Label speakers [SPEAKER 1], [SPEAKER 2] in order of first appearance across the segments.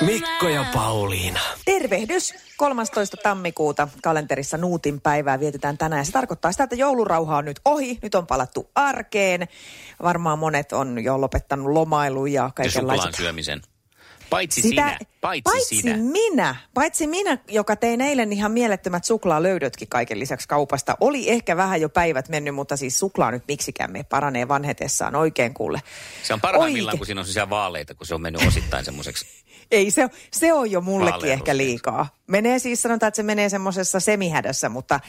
[SPEAKER 1] Mikko ja Pauliina.
[SPEAKER 2] Tervehdys! 13. tammikuuta kalenterissa Nuutin päivää vietetään tänään. Se tarkoittaa sitä, että joulurauha on nyt ohi. Nyt on palattu arkeen. Varmaan monet on jo lopettanut lomailu ja kaikenlaiset.
[SPEAKER 3] Ja syömisen. Paitsi
[SPEAKER 2] Sitä,
[SPEAKER 3] sinä. Paitsi,
[SPEAKER 2] paitsi
[SPEAKER 3] sinä.
[SPEAKER 2] minä. Paitsi minä, joka tein eilen ihan mielettömät suklaalöydötkin kaiken lisäksi kaupasta. Oli ehkä vähän jo päivät mennyt, mutta siis suklaa nyt miksikään me paranee vanhetessaan oikein kuule.
[SPEAKER 3] Se on parhaimmillaan,
[SPEAKER 2] Oikein.
[SPEAKER 3] kun siinä on sellaisia vaaleita, kun se on mennyt osittain semmoiseksi.
[SPEAKER 2] Ei, se, se on jo mullekin
[SPEAKER 3] Vaalean
[SPEAKER 2] ehkä liikaa. Menee siis, sanotaan, että se menee semmoisessa semihädässä, mutta,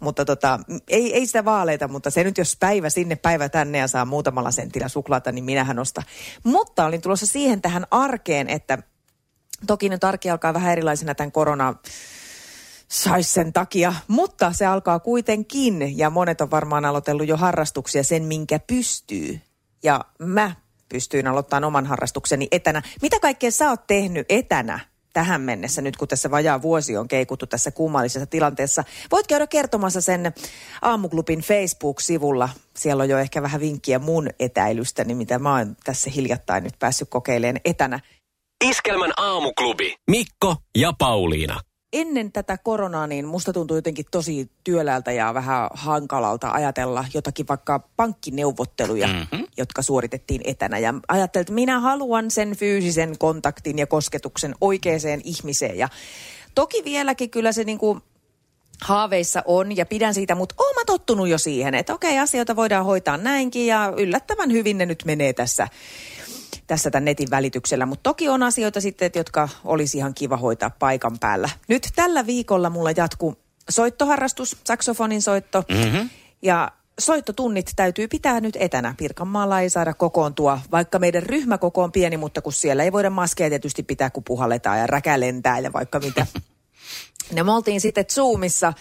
[SPEAKER 2] mutta tota, ei, ei sitä vaaleita, mutta se nyt jos päivä sinne, päivä tänne ja saa muutamalla sentillä suklaata, niin minähän ostan. Mutta olin tulossa siihen tähän arkeen, että toki nyt arki alkaa vähän erilaisena tämän korona sais sen takia, mutta se alkaa kuitenkin ja monet on varmaan aloitellut jo harrastuksia sen, minkä pystyy. Ja mä pystyin aloittamaan oman harrastukseni etänä. Mitä kaikkea sä oot tehnyt etänä tähän mennessä, nyt kun tässä vajaa vuosi on keikuttu tässä kummallisessa tilanteessa? Voit käydä kertomassa sen Aamuklubin Facebook-sivulla. Siellä on jo ehkä vähän vinkkiä mun etäilystäni, mitä mä oon tässä hiljattain nyt päässyt kokeilemaan etänä.
[SPEAKER 1] Iskelmän aamuklubi. Mikko ja Pauliina.
[SPEAKER 2] Ennen tätä koronaa, niin musta tuntui jotenkin tosi työläältä ja vähän hankalalta ajatella jotakin vaikka pankkineuvotteluja, mm-hmm. jotka suoritettiin etänä. Ja ajattelin, että minä haluan sen fyysisen kontaktin ja kosketuksen oikeaan ihmiseen. Ja toki vieläkin kyllä se niinku haaveissa on ja pidän siitä, mutta oon mä tottunut jo siihen, että okei, asioita voidaan hoitaa näinkin ja yllättävän hyvin ne nyt menee tässä tässä tämän netin välityksellä. Mutta toki on asioita sitten, jotka olisi ihan kiva hoitaa paikan päällä. Nyt tällä viikolla mulla jatkuu soittoharrastus, saksofonin soitto. Mm-hmm. Ja soittotunnit täytyy pitää nyt etänä. Pirkanmaalla ei saada kokoontua, vaikka meidän ryhmäkoko on pieni, mutta kun siellä ei voida maskeja tietysti pitää, kun puhalletaan ja räkä lentää ja vaikka mitä. Ja me oltiin sitten Zoomissa,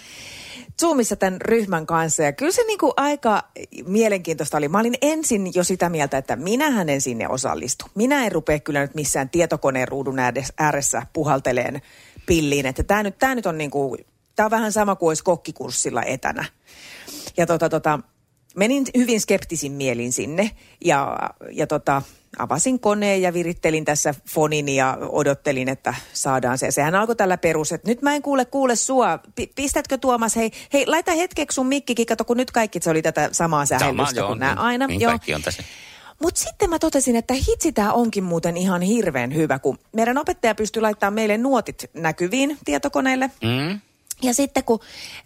[SPEAKER 2] Zoomissa tämän ryhmän kanssa ja kyllä se niinku aika mielenkiintoista oli. Mä olin ensin jo sitä mieltä, että minähän en sinne osallistu. Minä en rupea kyllä nyt missään tietokoneen ruudun ääres- ääressä puhalteleen pilliin. Että tämä nyt, tää nyt on niinku, tää on vähän sama kuin olisi kokkikurssilla etänä. Ja tota, tota, menin hyvin skeptisin mielin sinne ja, ja tota, avasin koneen ja virittelin tässä fonin ja odottelin, että saadaan se. Sehän alkoi tällä perus, että nyt mä en kuule, kuule sua. Pi- pistätkö Tuomas, hei, hei, laita hetkeksi sun mikkikin, kato kun nyt kaikki se oli tätä samaa sähellystä kuin nämä
[SPEAKER 3] niin,
[SPEAKER 2] aina.
[SPEAKER 3] Niin
[SPEAKER 2] joo.
[SPEAKER 3] kaikki on tässä.
[SPEAKER 2] Mutta sitten mä totesin, että hitsi tämä onkin muuten ihan hirveän hyvä, kun meidän opettaja pystyy laittamaan meille nuotit näkyviin tietokoneelle.
[SPEAKER 3] Mm?
[SPEAKER 2] Ja sitten kun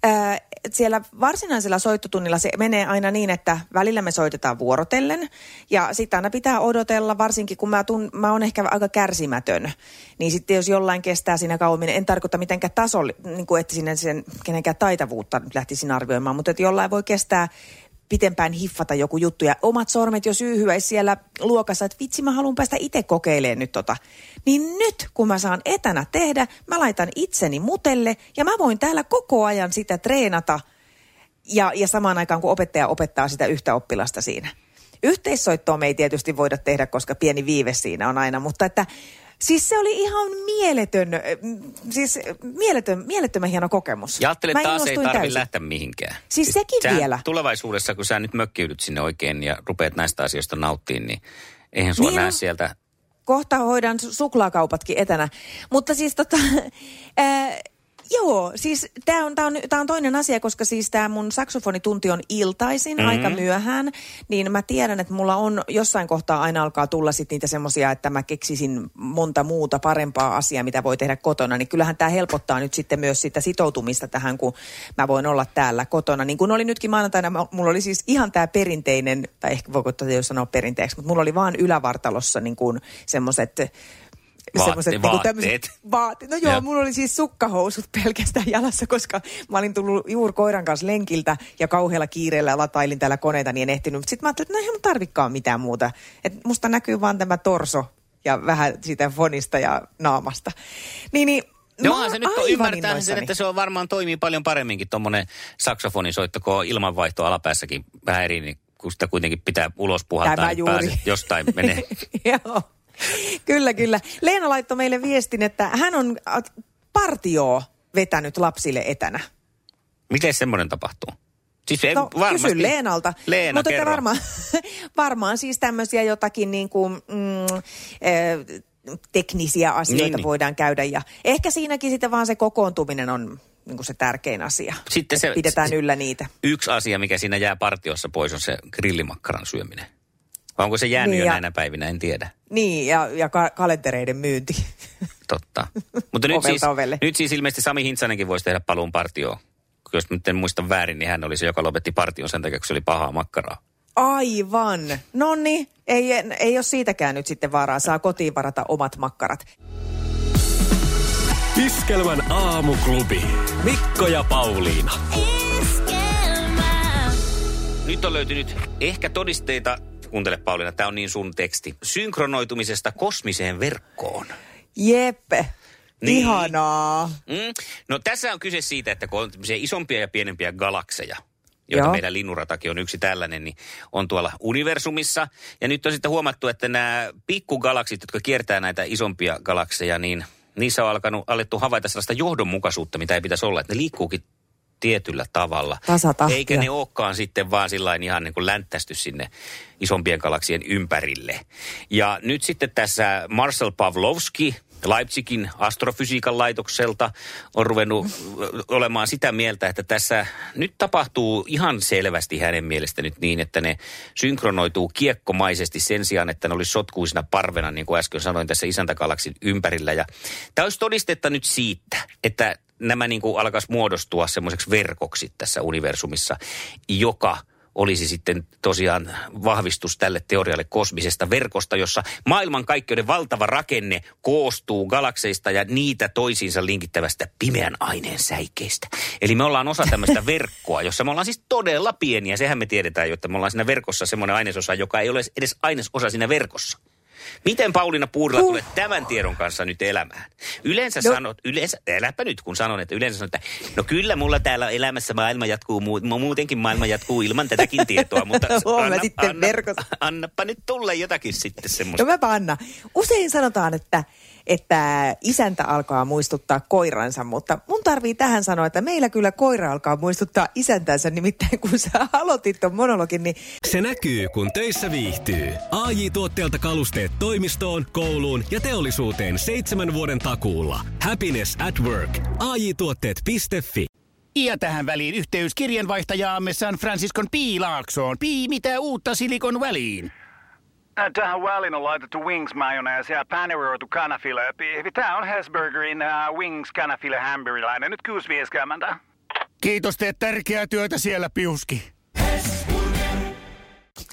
[SPEAKER 2] ää, siellä varsinaisella soittotunnilla se menee aina niin, että välillä me soitetaan vuorotellen ja sitten aina pitää odotella, varsinkin kun mä, tun, mä oon ehkä aika kärsimätön. Niin sitten jos jollain kestää siinä kauemmin, en tarkoita mitenkään tasolla, niin kuin että sinne sen kenenkään taitavuutta nyt lähtisin arvioimaan, mutta että jollain voi kestää pitempään hiffata joku juttu ja omat sormet jo syyhyäisi siellä luokassa, että vitsi mä haluan päästä itse kokeilemaan nyt tota. Niin nyt kun mä saan etänä tehdä, mä laitan itseni mutelle ja mä voin täällä koko ajan sitä treenata ja, ja samaan aikaan kun opettaja opettaa sitä yhtä oppilasta siinä. Yhteissoittoa me ei tietysti voida tehdä, koska pieni viive siinä on aina, mutta että Siis se oli ihan mieletön, siis mieletön, mielettömän hieno kokemus.
[SPEAKER 3] Ja ajattelin,
[SPEAKER 2] Mä
[SPEAKER 3] että taas ei tarvitse
[SPEAKER 2] täysin.
[SPEAKER 3] lähteä mihinkään.
[SPEAKER 2] Siis sekin
[SPEAKER 3] sähän
[SPEAKER 2] vielä.
[SPEAKER 3] Tulevaisuudessa, kun sä nyt mökkiydyt sinne oikein ja rupeat näistä asioista nauttiin, niin eihän sua
[SPEAKER 2] Niin
[SPEAKER 3] näe sieltä.
[SPEAKER 2] kohta hoidan su- suklaakaupatkin etänä. Mutta siis tota, ää, joo, siis tämä on, tää on, tää on toinen asia, koska siis tämä mun saksofonitunti on iltaisin mm-hmm. aika myöhään, niin mä tiedän, että mulla on jossain kohtaa aina alkaa tulla sit niitä semmoisia, että mä keksisin monta muuta parempaa asiaa, mitä voi tehdä kotona, niin kyllähän tämä helpottaa nyt sitten myös sitä sitoutumista tähän, kun mä voin olla täällä kotona. Niin kuin oli nytkin maanantaina, mulla oli siis ihan tämä perinteinen, tai ehkä voiko tätä jo sanoa perinteeksi, mutta mulla oli vaan ylävartalossa niin kuin semmoiset
[SPEAKER 3] Vaate-
[SPEAKER 2] semmoiset niinku
[SPEAKER 3] vaatteet.
[SPEAKER 2] tämmöset vaate- No joo,
[SPEAKER 3] Joo.
[SPEAKER 2] mulla oli siis sukkahousut pelkästään jalassa, koska mä olin tullut juuri koiran kanssa lenkiltä ja kauhealla kiireellä latailin täällä koneita, niin en ehtinyt. Sitten mä ajattelin, että no eihän mun tarvikaan mitään muuta. Et musta näkyy vaan tämä torso ja vähän siitä fonista ja naamasta. Niin, niin
[SPEAKER 3] No se nyt on ymmärtää sen, että se on varmaan toimii paljon paremminkin tuommoinen saksofonisoitto, kun ilmanvaihto alapäässäkin vähän eri, niin kun sitä kuitenkin pitää ulos puhaltaa, niin pääset, jostain menee.
[SPEAKER 2] Joo, kyllä, kyllä. Leena laittoi meille viestin, että hän on partio vetänyt lapsille etänä.
[SPEAKER 3] Miten semmoinen tapahtuu?
[SPEAKER 2] Siis no, varmasti. kysy Leenalta.
[SPEAKER 3] Leena,
[SPEAKER 2] Mutta että varmaan, varmaan siis tämmöisiä jotakin niin kuin, mm, eh, teknisiä asioita niin, niin. voidaan käydä. Ja ehkä siinäkin sitten vaan se kokoontuminen on niin kuin se tärkein asia. Sitten se, pidetään se, yllä niitä.
[SPEAKER 3] Yksi asia, mikä siinä jää partiossa pois, on se grillimakkaran syöminen. Vai onko se jäänyt niin, jo ja, näinä päivinä, en tiedä.
[SPEAKER 2] Niin, ja, ja ka- kalentereiden myynti.
[SPEAKER 3] Totta. Mutta nyt siis, nyt siis ilmeisesti Sami Hintsanenkin voisi tehdä paluun partioon. Jos nyt en muista väärin, niin hän oli se, joka lopetti partion sen takia, kun se oli pahaa makkaraa.
[SPEAKER 2] Aivan. No niin, ei, ei ole siitäkään nyt sitten varaa. Saa kotiin varata omat makkarat.
[SPEAKER 1] Iskelmän aamuklubi. Mikko ja Pauliina.
[SPEAKER 3] Iskelmä. Nyt on löytynyt ehkä todisteita, kuuntele Pauliina, tämä on niin sun teksti, synkronoitumisesta kosmiseen verkkoon.
[SPEAKER 2] Jeppe. Niin. Ihanaa. Mm.
[SPEAKER 3] No tässä on kyse siitä, että kun on isompia ja pienempiä galakseja, joita Joo. meidän linnuratakin on yksi tällainen, niin on tuolla universumissa. Ja nyt on sitten huomattu, että nämä pikkugalaksit, jotka kiertää näitä isompia galakseja, niin niissä on alkanut, alettu havaita sellaista johdonmukaisuutta, mitä ei pitäisi olla, että ne liikkuukin tietyllä tavalla.
[SPEAKER 2] Tasatahtia.
[SPEAKER 3] Eikä ne olekaan sitten vaan sillä ihan niin kuin länttästy sinne isompien galaksien ympärille. Ja nyt sitten tässä Marcel Pavlovski, Leipzigin astrofysiikan laitokselta on ruvennut olemaan sitä mieltä, että tässä nyt tapahtuu ihan selvästi hänen mielestä nyt niin, että ne synkronoituu kiekkomaisesti sen sijaan, että ne olisi sotkuisina parvena, niin kuin äsken sanoin tässä isäntägalaksin ympärillä. Ja tämä olisi todistetta nyt siitä, että nämä niin kuin alkaisi muodostua semmoiseksi verkoksi tässä universumissa, joka – olisi sitten tosiaan vahvistus tälle teorialle kosmisesta verkosta, jossa maailmankaikkeuden valtava rakenne koostuu galakseista ja niitä toisiinsa linkittävästä pimeän aineen säikeistä. Eli me ollaan osa tämmöistä verkkoa, jossa me ollaan siis todella pieniä. Sehän me tiedetään jo, että me ollaan siinä verkossa semmoinen ainesosa, joka ei ole edes ainesosa siinä verkossa. Miten Pauliina Puurila tulee tämän tiedon kanssa nyt elämään? Yleensä no. sanot, yleensä, äläpä nyt kun sanon, että yleensä sanot, että no kyllä mulla täällä elämässä maailma jatkuu, muutenkin maailma jatkuu ilman tätäkin tietoa, mutta
[SPEAKER 2] anna, anna,
[SPEAKER 3] anna, annapa nyt tulla jotakin sitten semmoista.
[SPEAKER 2] No mä anna. Usein sanotaan, että että isäntä alkaa muistuttaa koiransa, mutta mun tarvii tähän sanoa, että meillä kyllä koira alkaa muistuttaa isäntänsä, nimittäin kun sä aloitit ton monologin, niin...
[SPEAKER 1] Se näkyy, kun töissä viihtyy. ai tuotteelta kalusteet toimistoon, kouluun ja teollisuuteen seitsemän vuoden takuulla. Happiness at work. ai tuotteetfi
[SPEAKER 4] Ja tähän väliin yhteys kirjanvaihtajaamme San Franciscon Piilaaksoon. Pii, mitä uutta Silikon väliin?
[SPEAKER 5] Tähän väliin on laitettu wings mayonnaise ja paneroitu kanafila. Tämä on Hesburgerin uh, wings kanafila hamburilainen. Nyt 6.50.
[SPEAKER 4] Kiitos, teet tärkeää työtä siellä, Piuski.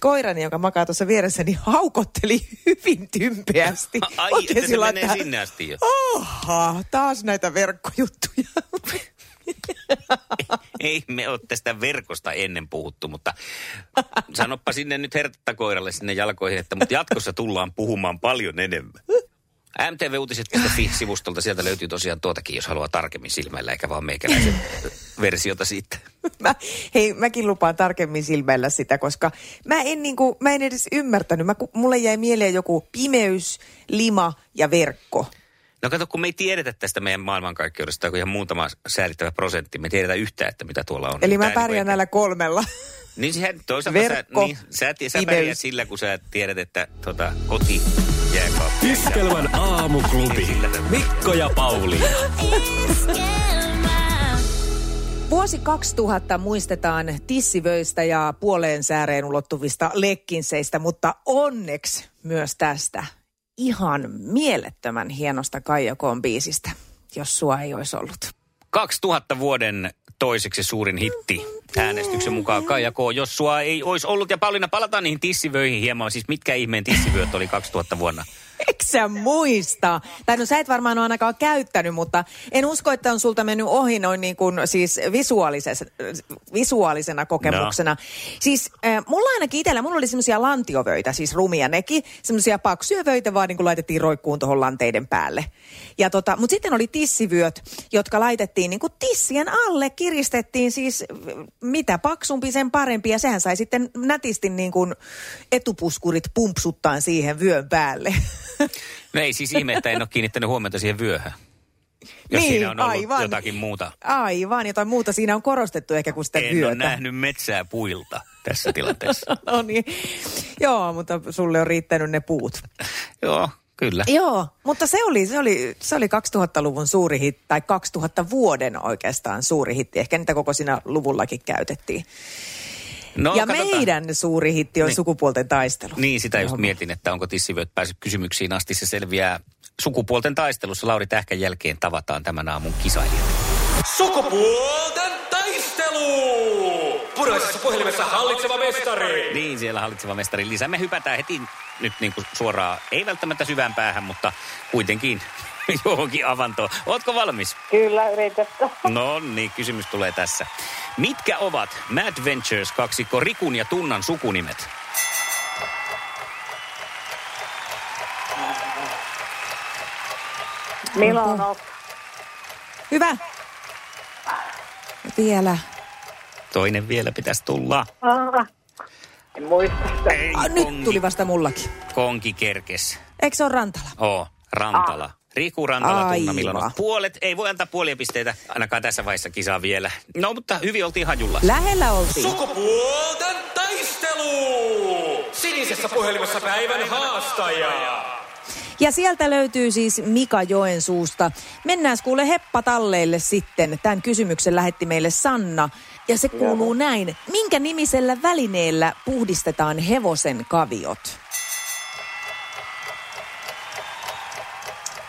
[SPEAKER 2] Koirani, joka makaa tuossa vieressä, niin haukotteli hyvin tympeästi.
[SPEAKER 3] Ai, että se menee että... sinne asti jo.
[SPEAKER 2] Oha, taas näitä verkkojuttuja.
[SPEAKER 3] Ei me ole tästä verkosta ennen puhuttu, mutta sanoppa sinne nyt herttakoiralle sinne jalkoihin, että mutta jatkossa tullaan puhumaan paljon enemmän. MTV-uutiset.fi-sivustolta sieltä löytyy tosiaan tuotakin, jos haluaa tarkemmin silmäillä, eikä vaan meikäläisen versiota siitä.
[SPEAKER 2] Mä, hei, mäkin lupaan tarkemmin silmäillä sitä, koska mä en, niinku, mä en edes ymmärtänyt. Mä, mulle jäi mieleen joku pimeys, lima ja verkko.
[SPEAKER 3] No kato, kun me ei tiedetä tästä meidän maailmankaikkeudesta kuin ihan muutama säädittävä prosentti. Me ei tiedetä yhtään, että mitä tuolla on.
[SPEAKER 2] Eli
[SPEAKER 3] mä
[SPEAKER 2] niinku pärjään näillä kolmella.
[SPEAKER 3] Niin sehän toisaalta Verkko, sä, niin, sä, sä pärjät sillä, kun sä tiedät, että tota, koti jääkaappi.
[SPEAKER 1] Iskelmän aamuklubi. Mikko ja Pauliina.
[SPEAKER 2] Vuosi 2000 muistetaan tissivöistä ja puoleen sääreen ulottuvista lekkinseistä, mutta onneksi myös tästä ihan mielettömän hienosta Kaijakoon biisistä, jos sua ei olisi ollut.
[SPEAKER 3] 2000 vuoden toiseksi suurin hitti äänestyksen mukaan Kaija. Jos sua ei olisi ollut, ja Pauliina, palataan niihin tissivöihin hieman. Siis mitkä ihmeen tissivööt oli 2000 vuonna?
[SPEAKER 2] Miksi sä muista? Tai no sä et varmaan ole ainakaan käyttänyt, mutta en usko, että on sulta mennyt ohi noin niin kuin siis visuaalisena, visuaalisena kokemuksena. No. Siis äh, mulla ainakin itsellä, mulla oli semmoisia lantiovöitä, siis rumia nekin, semmoisia paksuja vöitä vaan niin kuin laitettiin roikkuun tuohon lanteiden päälle. Ja tota, mutta sitten oli tissivyöt, jotka laitettiin niin kuin tissien alle, kiristettiin siis mitä paksumpi sen parempi ja sehän sai sitten nätisti niin kuin etupuskurit pumpsuttaan siihen vyön päälle.
[SPEAKER 3] No ei siis ihme, että en ole kiinnittänyt huomiota siihen vyöhön. Jos niin, siinä on ollut aivan. jotakin muuta.
[SPEAKER 2] Aivan, jotain muuta siinä on korostettu ehkä kuin sitä
[SPEAKER 3] en
[SPEAKER 2] vyötä.
[SPEAKER 3] En ole nähnyt metsää puilta tässä tilanteessa.
[SPEAKER 2] no niin. Joo, mutta sulle on riittänyt ne puut.
[SPEAKER 3] Joo, Kyllä.
[SPEAKER 2] Joo, mutta se oli, se oli, se oli 2000-luvun suuri hitti, tai 2000 vuoden oikeastaan suuri hitti. Ehkä niitä koko siinä luvullakin käytettiin. No, ja katsotaan. meidän suuri hitti on niin. sukupuolten taistelu.
[SPEAKER 3] Niin, sitä just mietin, että onko tissivyöt päässyt kysymyksiin asti. Se selviää sukupuolten taistelussa. Lauri Tähkän jälkeen tavataan tämän aamun kisailijat.
[SPEAKER 1] Sukupuolten taistelu! Puraisessa puhelimessa hallitseva mestari.
[SPEAKER 3] Niin, siellä hallitseva mestari. Lisää me hypätään heti nyt niin kuin suoraan, ei välttämättä syvään päähän, mutta kuitenkin johonkin avantoon. Ootko valmis?
[SPEAKER 6] Kyllä, yritetään.
[SPEAKER 3] No niin, kysymys tulee tässä. Mitkä ovat Mad Ventures kaksikko Rikun ja Tunnan sukunimet?
[SPEAKER 6] Milano.
[SPEAKER 2] Hyvä. Vielä.
[SPEAKER 3] Toinen vielä pitäisi tulla.
[SPEAKER 6] Ah, en muista sitä.
[SPEAKER 2] Ei, ah, nyt tuli vasta mullakin.
[SPEAKER 3] Konki kerkes.
[SPEAKER 2] Eikö se ole Rantala?
[SPEAKER 3] Oo, Rantala. Riku Rantala, Tunna Milano. Puolet, ei voi antaa puolia pisteitä ainakaan tässä vaiheessa kisaa vielä. No, mutta hyvin oltiin hajulla.
[SPEAKER 2] Lähellä oltiin.
[SPEAKER 1] Sukupuolten taistelu! Sinisessä puhelimessa päivän haastaja.
[SPEAKER 2] Ja sieltä löytyy siis Mika Joensuusta. Mennään kuule heppatalleille sitten. Tämän kysymyksen lähetti meille Sanna. Ja se kuuluu näin. Minkä nimisellä välineellä puhdistetaan hevosen kaviot?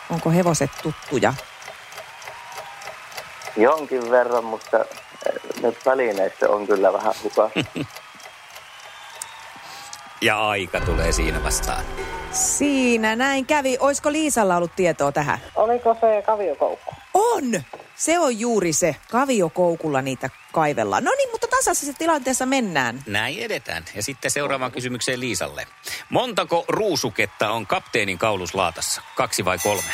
[SPEAKER 2] Onko hevoset tuttuja?
[SPEAKER 7] Jonkin verran, mutta eh, nyt välineistä on kyllä vähän huka.
[SPEAKER 3] ja aika tulee siinä vastaan.
[SPEAKER 2] Siinä näin kävi. Olisiko Liisalla ollut tietoa tähän?
[SPEAKER 6] Oliko se kaviokoukku?
[SPEAKER 2] On! Se on juuri se. Kaviokoukulla niitä kaivellaan. No niin, tasaisessa tilanteessa mennään.
[SPEAKER 3] Näin edetään. Ja sitten seuraavaan kysymykseen Liisalle. Montako ruusuketta on kapteenin kauluslaatassa? Kaksi vai kolme?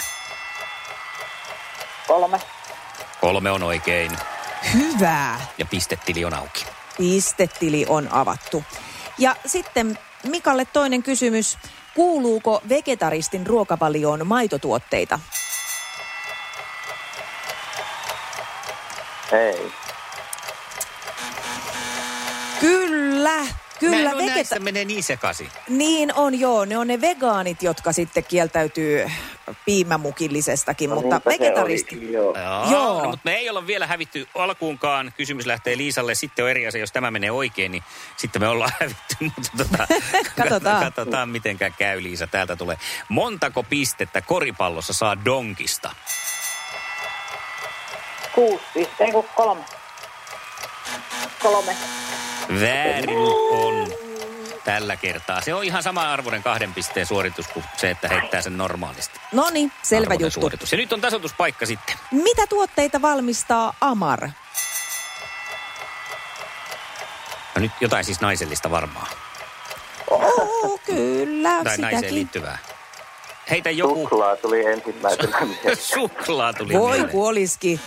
[SPEAKER 6] Kolme.
[SPEAKER 3] Kolme on oikein.
[SPEAKER 2] Hyvä.
[SPEAKER 3] Ja pistetili on auki.
[SPEAKER 2] Pistetili on avattu. Ja sitten Mikalle toinen kysymys. Kuuluuko vegetaristin ruokavalioon maitotuotteita?
[SPEAKER 7] Ei.
[SPEAKER 2] Kyllä, kyllä.
[SPEAKER 3] Mä vegeta- menee niin sekaisin.
[SPEAKER 2] Niin on joo, ne on ne vegaanit, jotka sitten kieltäytyy piimämukillisestakin, no, mutta vegetaristi.
[SPEAKER 3] Joo. Joo, joo. No, mutta me ei olla vielä hävitty alkuunkaan. Kysymys lähtee Liisalle. Sitten on eri asia, jos tämä menee oikein, niin sitten me ollaan hävitty. Mutta tota,
[SPEAKER 2] katsotaan.
[SPEAKER 3] katsotaan, mitenkä käy Liisa. Täältä tulee. Montako pistettä koripallossa saa donkista?
[SPEAKER 6] Kuusi pistettä, kolme. Kolme.
[SPEAKER 3] Väärin on tällä kertaa. Se on ihan sama arvoinen kahden pisteen suoritus kuin se, että heittää sen normaalisti.
[SPEAKER 2] No niin, selvä arvoinen juttu.
[SPEAKER 3] Suoritus. Ja nyt on tasoituspaikka sitten.
[SPEAKER 2] Mitä tuotteita valmistaa Amar?
[SPEAKER 3] No nyt jotain siis naisellista varmaan.
[SPEAKER 2] Oh, kyllä,
[SPEAKER 3] Tai sitäkin. naiseen liittyvää. Heitä joku...
[SPEAKER 7] Suklaa tuli ensimmäisenä
[SPEAKER 3] Suklaa tuli
[SPEAKER 2] Voi mieleen. kuoliski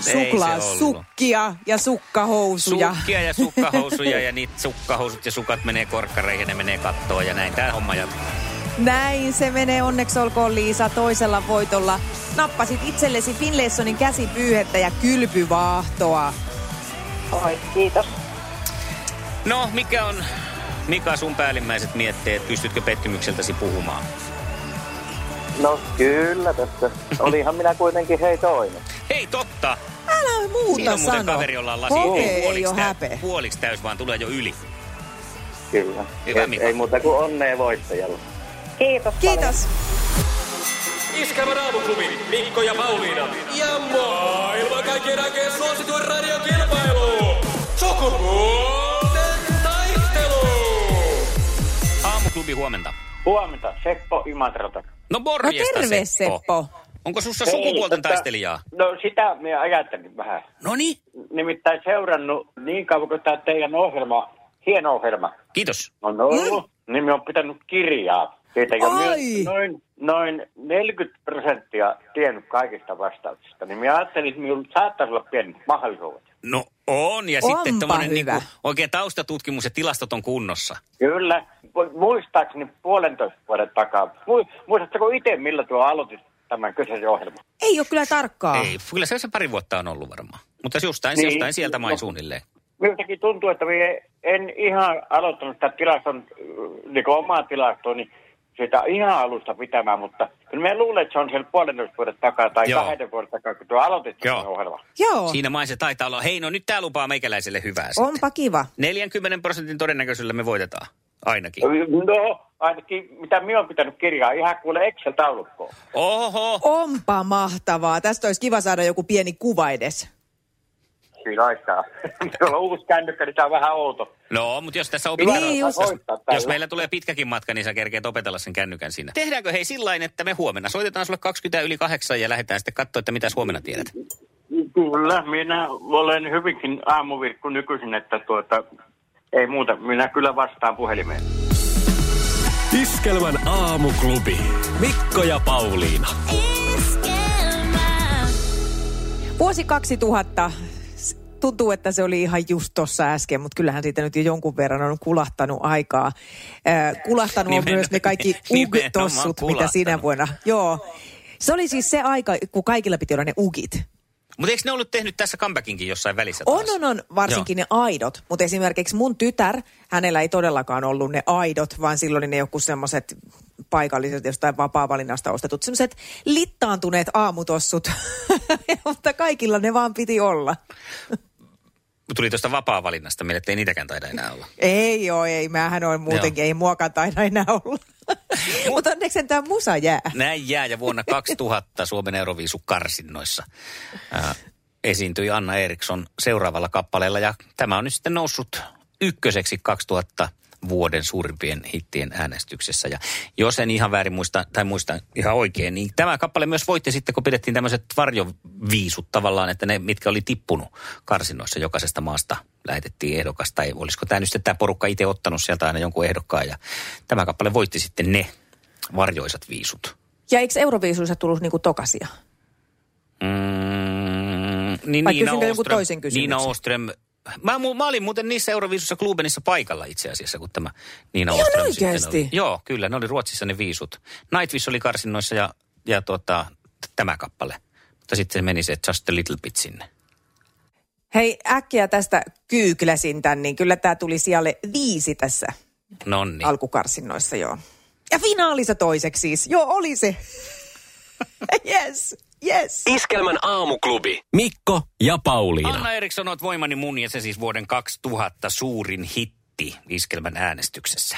[SPEAKER 2] suklaa, sukkia ja sukkahousuja.
[SPEAKER 3] Sukkia ja sukkahousuja ja niitä sukkahousut ja sukat menee korkkareihin ja ne menee kattoon ja näin tämä homma jatkuu.
[SPEAKER 2] Näin se menee, onneksi olkoon Liisa toisella voitolla. Nappasit itsellesi Finlaysonin käsipyyhettä ja kylpyvaahtoa.
[SPEAKER 6] Oi, kiitos.
[SPEAKER 3] No, mikä on, Mika, sun päällimmäiset mietteet? Pystytkö pettymykseltäsi puhumaan?
[SPEAKER 7] No kyllä tässä. Olihan minä kuitenkin hei toinen.
[SPEAKER 3] Hei, totta.
[SPEAKER 2] Älä muuta
[SPEAKER 3] Siinä on muuten
[SPEAKER 2] sano.
[SPEAKER 3] kaveri, jolla on lasi.
[SPEAKER 2] Okei,
[SPEAKER 3] ei,
[SPEAKER 2] ei ole häpeä.
[SPEAKER 3] Puoliksi täys, vaan tulee jo yli.
[SPEAKER 7] Kyllä.
[SPEAKER 3] Hyvä,
[SPEAKER 7] ei, ei muuta kuin onnea voittajalle.
[SPEAKER 6] Kiitos
[SPEAKER 2] Kiitos.
[SPEAKER 1] Iskävä raamuklubi, Mikko ja Pauliina. Ja maailman kaikkien aikeen suosituen radiokilpailu. Sukupuolten taistelu.
[SPEAKER 3] Aamuklubi, huomenta.
[SPEAKER 8] Huomenta, Seppo Imatralta.
[SPEAKER 3] No
[SPEAKER 2] No
[SPEAKER 3] morjesta
[SPEAKER 2] terve
[SPEAKER 3] Seppo.
[SPEAKER 2] Seppo.
[SPEAKER 3] Onko sussa
[SPEAKER 7] Hei,
[SPEAKER 3] sukupuolten
[SPEAKER 7] tota,
[SPEAKER 3] taistelijaa?
[SPEAKER 7] No sitä minä ajattelin vähän.
[SPEAKER 3] No niin.
[SPEAKER 7] Nimittäin seurannut niin kauan kuin tämä teidän ohjelma, hieno ohjelma,
[SPEAKER 3] Kiitos.
[SPEAKER 7] on ollut, niin minä olen pitänyt kirjaa. Siitä jo noin, noin 40 prosenttia tiennyt kaikista vastauksista. Niin minä ajattelin, että minulla saattaisi olla pieni mahdollisuus.
[SPEAKER 3] No on, ja
[SPEAKER 2] Onpa
[SPEAKER 3] sitten tommonen
[SPEAKER 2] hyvä.
[SPEAKER 3] niinku, oikein taustatutkimus ja tilastot on kunnossa.
[SPEAKER 7] Kyllä. Mu- Muistaakseni puolentoista vuoden takaa. Mu- Muistatko itse, millä tuo aloitit tämän kyseisen ohjelman?
[SPEAKER 2] Ei ole kyllä tarkkaa.
[SPEAKER 3] Ei, kyllä se, se pari vuotta on ollut varmaan. Mutta jostain,
[SPEAKER 7] Niin.
[SPEAKER 3] jostain sieltä main
[SPEAKER 7] No.
[SPEAKER 3] suunnilleen.
[SPEAKER 7] Minustakin tuntuu, että minä en ihan aloittanut sitä tilaston, niin omaa tilastoa, niin sitä ihan alusta pitämään, mutta kyllä minä luulen, että se on siellä puolentoista vuoden takaa tai
[SPEAKER 3] Joo.
[SPEAKER 7] kahden vuoden takaa, kun tuo aloitit
[SPEAKER 3] Joo.
[SPEAKER 7] sen ohjelman.
[SPEAKER 2] Joo,
[SPEAKER 3] Siinä main se taitaa olla. Hei, no nyt tää lupaa meikäläiselle hyvää sitten.
[SPEAKER 2] onpa kiva.
[SPEAKER 3] 40 prosentin todennäköisyydellä me voitetaan. Ainakin.
[SPEAKER 7] No, ainakin mitä minä olen pitänyt kirjaa, ihan kuule Excel-taulukkoon.
[SPEAKER 3] Oho.
[SPEAKER 2] Onpa mahtavaa. Tästä olisi kiva saada joku pieni kuva edes.
[SPEAKER 7] Siinä aikaa. Tuolla on uusi kännykkä, niin tämä on vähän outo.
[SPEAKER 3] No, mutta jos tässä opit,
[SPEAKER 2] Niin
[SPEAKER 3] jos.
[SPEAKER 7] Voittaa tällä.
[SPEAKER 3] jos meillä tulee pitkäkin matka, niin sä kerkeet opetella sen kännykän siinä. Tehdäänkö hei sillain, että me huomenna soitetaan sulle 20 yli kahdeksan ja lähdetään sitten katsoa, että mitä huomenna tiedät.
[SPEAKER 7] Kyllä, minä olen hyvinkin aamuvirkku nykyisin, että tuota, ei muuta. Minä kyllä vastaan puhelimeen.
[SPEAKER 1] Iskelmän aamuklubi. Mikko ja Pauliina.
[SPEAKER 2] Vuosi 2000. S- Tuntuu, että se oli ihan just tuossa äsken, mutta kyllähän siitä nyt jo jonkun verran on kulahtanut aikaa. Äh, kulahtanut on myös ne kaikki ug-tossut, mitä sinä vuonna. Joo. Se oli siis se aika, kun kaikilla piti olla ne ugit.
[SPEAKER 3] Mutta eikö ne ollut tehnyt tässä comebackinkin jossain välissä
[SPEAKER 2] On,
[SPEAKER 3] taas?
[SPEAKER 2] on, on, varsinkin ne aidot. Mutta esimerkiksi mun tytär, hänellä ei todellakaan ollut ne aidot, vaan silloin oli ne joku semmoiset paikalliset jostain vapaa-valinnasta ostetut, semmoiset littaantuneet aamutossut. Mutta kaikilla ne vaan piti olla.
[SPEAKER 3] Tuli tuosta vapaa-valinnasta, meille ei niitäkään taida enää olla.
[SPEAKER 2] Ei joo, ei. Mähän on muutenkin,
[SPEAKER 3] Joo.
[SPEAKER 2] ei muakaan taida enää olla. Mutta onneksi tämä musa jää.
[SPEAKER 3] Näin jää ja vuonna 2000 Suomen Euroviisu karsinnoissa ää, esiintyi Anna Eriksson seuraavalla kappaleella ja tämä on nyt sitten noussut ykköseksi 2000 vuoden suurimpien hittien äänestyksessä. Ja jos en ihan väärin muista, tai muista ihan oikein, niin tämä kappale myös voitti sitten, kun pidettiin tämmöiset varjoviisut tavallaan, että ne, mitkä oli tippunut karsinnoissa jokaisesta maasta lähetettiin ehdokas. Tai olisiko tämä nyt sitten tämä porukka itse ottanut sieltä aina jonkun ehdokkaan. Ja tämä kappale voitti sitten ne varjoisat viisut.
[SPEAKER 2] Ja eikö Euroviisuissa tullut niinku tokasia?
[SPEAKER 3] Mm, niin
[SPEAKER 2] Vai
[SPEAKER 3] Niina Åström-
[SPEAKER 2] toisen kysymyksen?
[SPEAKER 3] Niina Oström. Mä, mu- mä olin muuten niissä Euroviisussa Klubenissa paikalla itse asiassa, kun tämä Niina
[SPEAKER 2] Ihan oikeasti?
[SPEAKER 3] oli. Joo, kyllä, ne oli Ruotsissa ne viisut. Nightwish oli karsinnoissa ja, ja tuota, tämä kappale. Mutta sitten se meni se Just a Little Bit sinne.
[SPEAKER 2] Hei, äkkiä tästä kyykläsin tän, niin kyllä tämä tuli sijalle viisi tässä
[SPEAKER 3] Nonni.
[SPEAKER 2] alkukarsinnoissa, joo. Ja finaalissa toiseksi siis. Joo, oli se. yes, yes.
[SPEAKER 1] Iskelmän aamuklubi. Mikko ja Pauliina.
[SPEAKER 3] Anna Eriksson, oot voimani mun ja se siis vuoden 2000 suurin hitti Iskelmän äänestyksessä.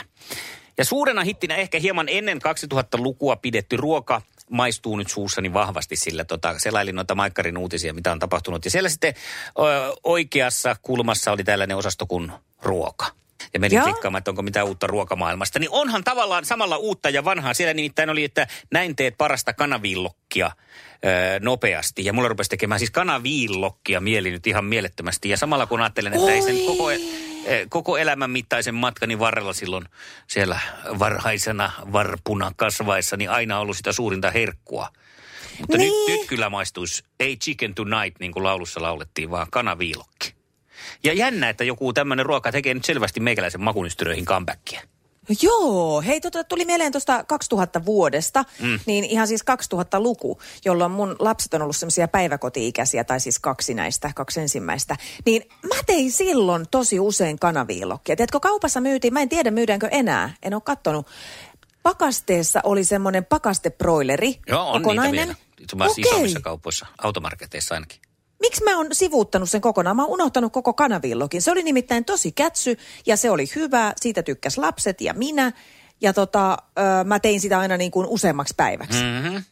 [SPEAKER 3] Ja suurena hittinä ehkä hieman ennen 2000-lukua pidetty ruoka maistuu nyt suussani vahvasti, sillä tota, selailin noita Maikkarin uutisia, mitä on tapahtunut. Ja siellä sitten ö, oikeassa kulmassa oli tällainen osasto kuin ruoka. Ja menin
[SPEAKER 2] Joo.
[SPEAKER 3] klikkaamaan, että onko mitään uutta ruokamaailmasta. Niin onhan tavallaan samalla uutta ja vanhaa. Siellä nimittäin oli, että näin teet parasta kanaviillokkia ö, nopeasti. Ja mulla rupesi tekemään siis kanaviillokkia mieli nyt ihan mielettömästi. Ja samalla kun ajattelen, että ei sen koko, e- e, koko elämän mittaisen matkani varrella silloin siellä varhaisena varpuna kasvaessa, niin aina ollut sitä suurinta herkkua. Mutta
[SPEAKER 2] Niin.
[SPEAKER 3] nyt, nyt kyllä maistuisi, ei chicken tonight, niin kuin laulussa laulettiin, vaan kanaviilokki. Ja jännä, että joku tämmöinen ruoka tekee nyt selvästi meikäläisen makunystyröihin comebackia.
[SPEAKER 2] Joo, hei tota, tuli mieleen tuosta 2000 vuodesta, mm. niin ihan siis 2000-luku, jolloin mun lapset on ollut semmoisia päiväkoti-ikäisiä, tai siis kaksi näistä, kaksi ensimmäistä. Niin mä tein silloin tosi usein kanaviilokkia. Tiedätkö, kaupassa myytiin, mä en tiedä myydäänkö enää, en ole kattonut. Pakasteessa oli semmoinen pakasteproileri,
[SPEAKER 3] Joo, on
[SPEAKER 2] kokonainen.
[SPEAKER 3] niitä vielä. Itse asiassa
[SPEAKER 2] Okei.
[SPEAKER 3] isommissa kaupoissa, automarketeissa ainakin.
[SPEAKER 2] Miksi mä oon sivuuttanut sen kokonaan? Mä oon unohtanut koko kanavillokin. Se oli nimittäin tosi kätsy ja se oli hyvä. Siitä tykkäs lapset ja minä. Ja tota, ö, mä tein sitä aina niin kuin useammaksi päiväksi.
[SPEAKER 3] Mm-hmm.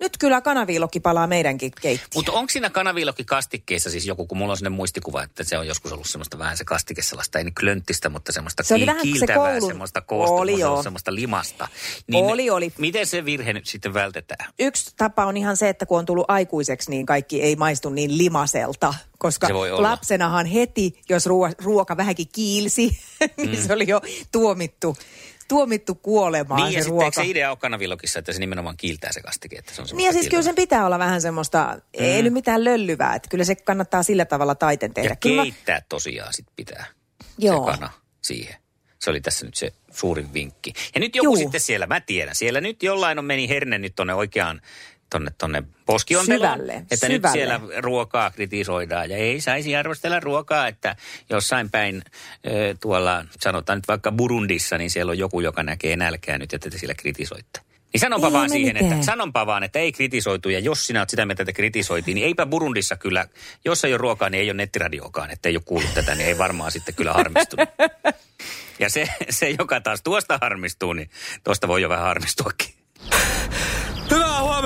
[SPEAKER 2] Nyt kyllä kanaviilokki palaa meidänkin keittiöön.
[SPEAKER 3] Mutta onko siinä kanaviilokki kastikkeissa siis joku, kun mulla on sellainen muistikuva, että se on joskus ollut semmoista vähän se kastike sellaista, ei nyt klönttistä, mutta semmoista
[SPEAKER 2] Se oli vähän se
[SPEAKER 3] kiiltävää, semmoista se on
[SPEAKER 2] joo.
[SPEAKER 3] semmoista limasta. Niin
[SPEAKER 2] Oli, oli.
[SPEAKER 3] Miten se virhe nyt sitten vältetään?
[SPEAKER 2] Yksi tapa on ihan se, että kun on tullut aikuiseksi, niin kaikki ei maistu niin limaselta. Koska lapsenahan heti, jos ruoka, ruoka vähänkin kiilsi, niin se oli jo tuomittu, tuomittu kuolemaan
[SPEAKER 3] Niin
[SPEAKER 2] se
[SPEAKER 3] ja
[SPEAKER 2] ruoka.
[SPEAKER 3] eikö se idea ole kanaviilokissa, että se nimenomaan kiiltää se kastike, että se on
[SPEAKER 2] Niin ja siis kyllä sen pitää olla vähän semmoista, mm. ei nyt mitään löllyvää, että kyllä se kannattaa sillä tavalla taiten tehdä.
[SPEAKER 3] Ja
[SPEAKER 2] Kyllä mä-
[SPEAKER 3] keittää tosiaan sit pitää
[SPEAKER 2] Joo.
[SPEAKER 3] se kana siihen. Se oli tässä nyt se suurin vinkki. Ja nyt joku
[SPEAKER 2] Juu.
[SPEAKER 3] sitten siellä, mä tiedän, siellä nyt jollain on meni herne nyt tonne oikeaan tonne, tonne poskionteloon.
[SPEAKER 2] Syvälle,
[SPEAKER 3] Että nyt
[SPEAKER 2] syvälle.
[SPEAKER 3] siellä ruokaa kritisoidaan ja ei saisi arvostella ruokaa, että jossain päin ö, tuolla, sanotaan nyt vaikka Burundissa, niin siellä on joku, joka näkee nälkää nyt, että te siellä kritisoitte. Niin sanonpa
[SPEAKER 2] Ei
[SPEAKER 3] vaan siihen,
[SPEAKER 2] mitään.
[SPEAKER 3] että sanonpa vaan, että ei kritisoitu ja jos sinä olet sitä mieltä, että kritisoitiin, niin eipä Burundissa kyllä, jos ei ole ruokaa, niin ei ole nettiradiokaan, että ei ole kuullut tätä, niin ei varmaan sitten kyllä harmistunut. Ja se, se, joka taas tuosta harmistuu, niin tuosta voi jo vähän harmistuakin.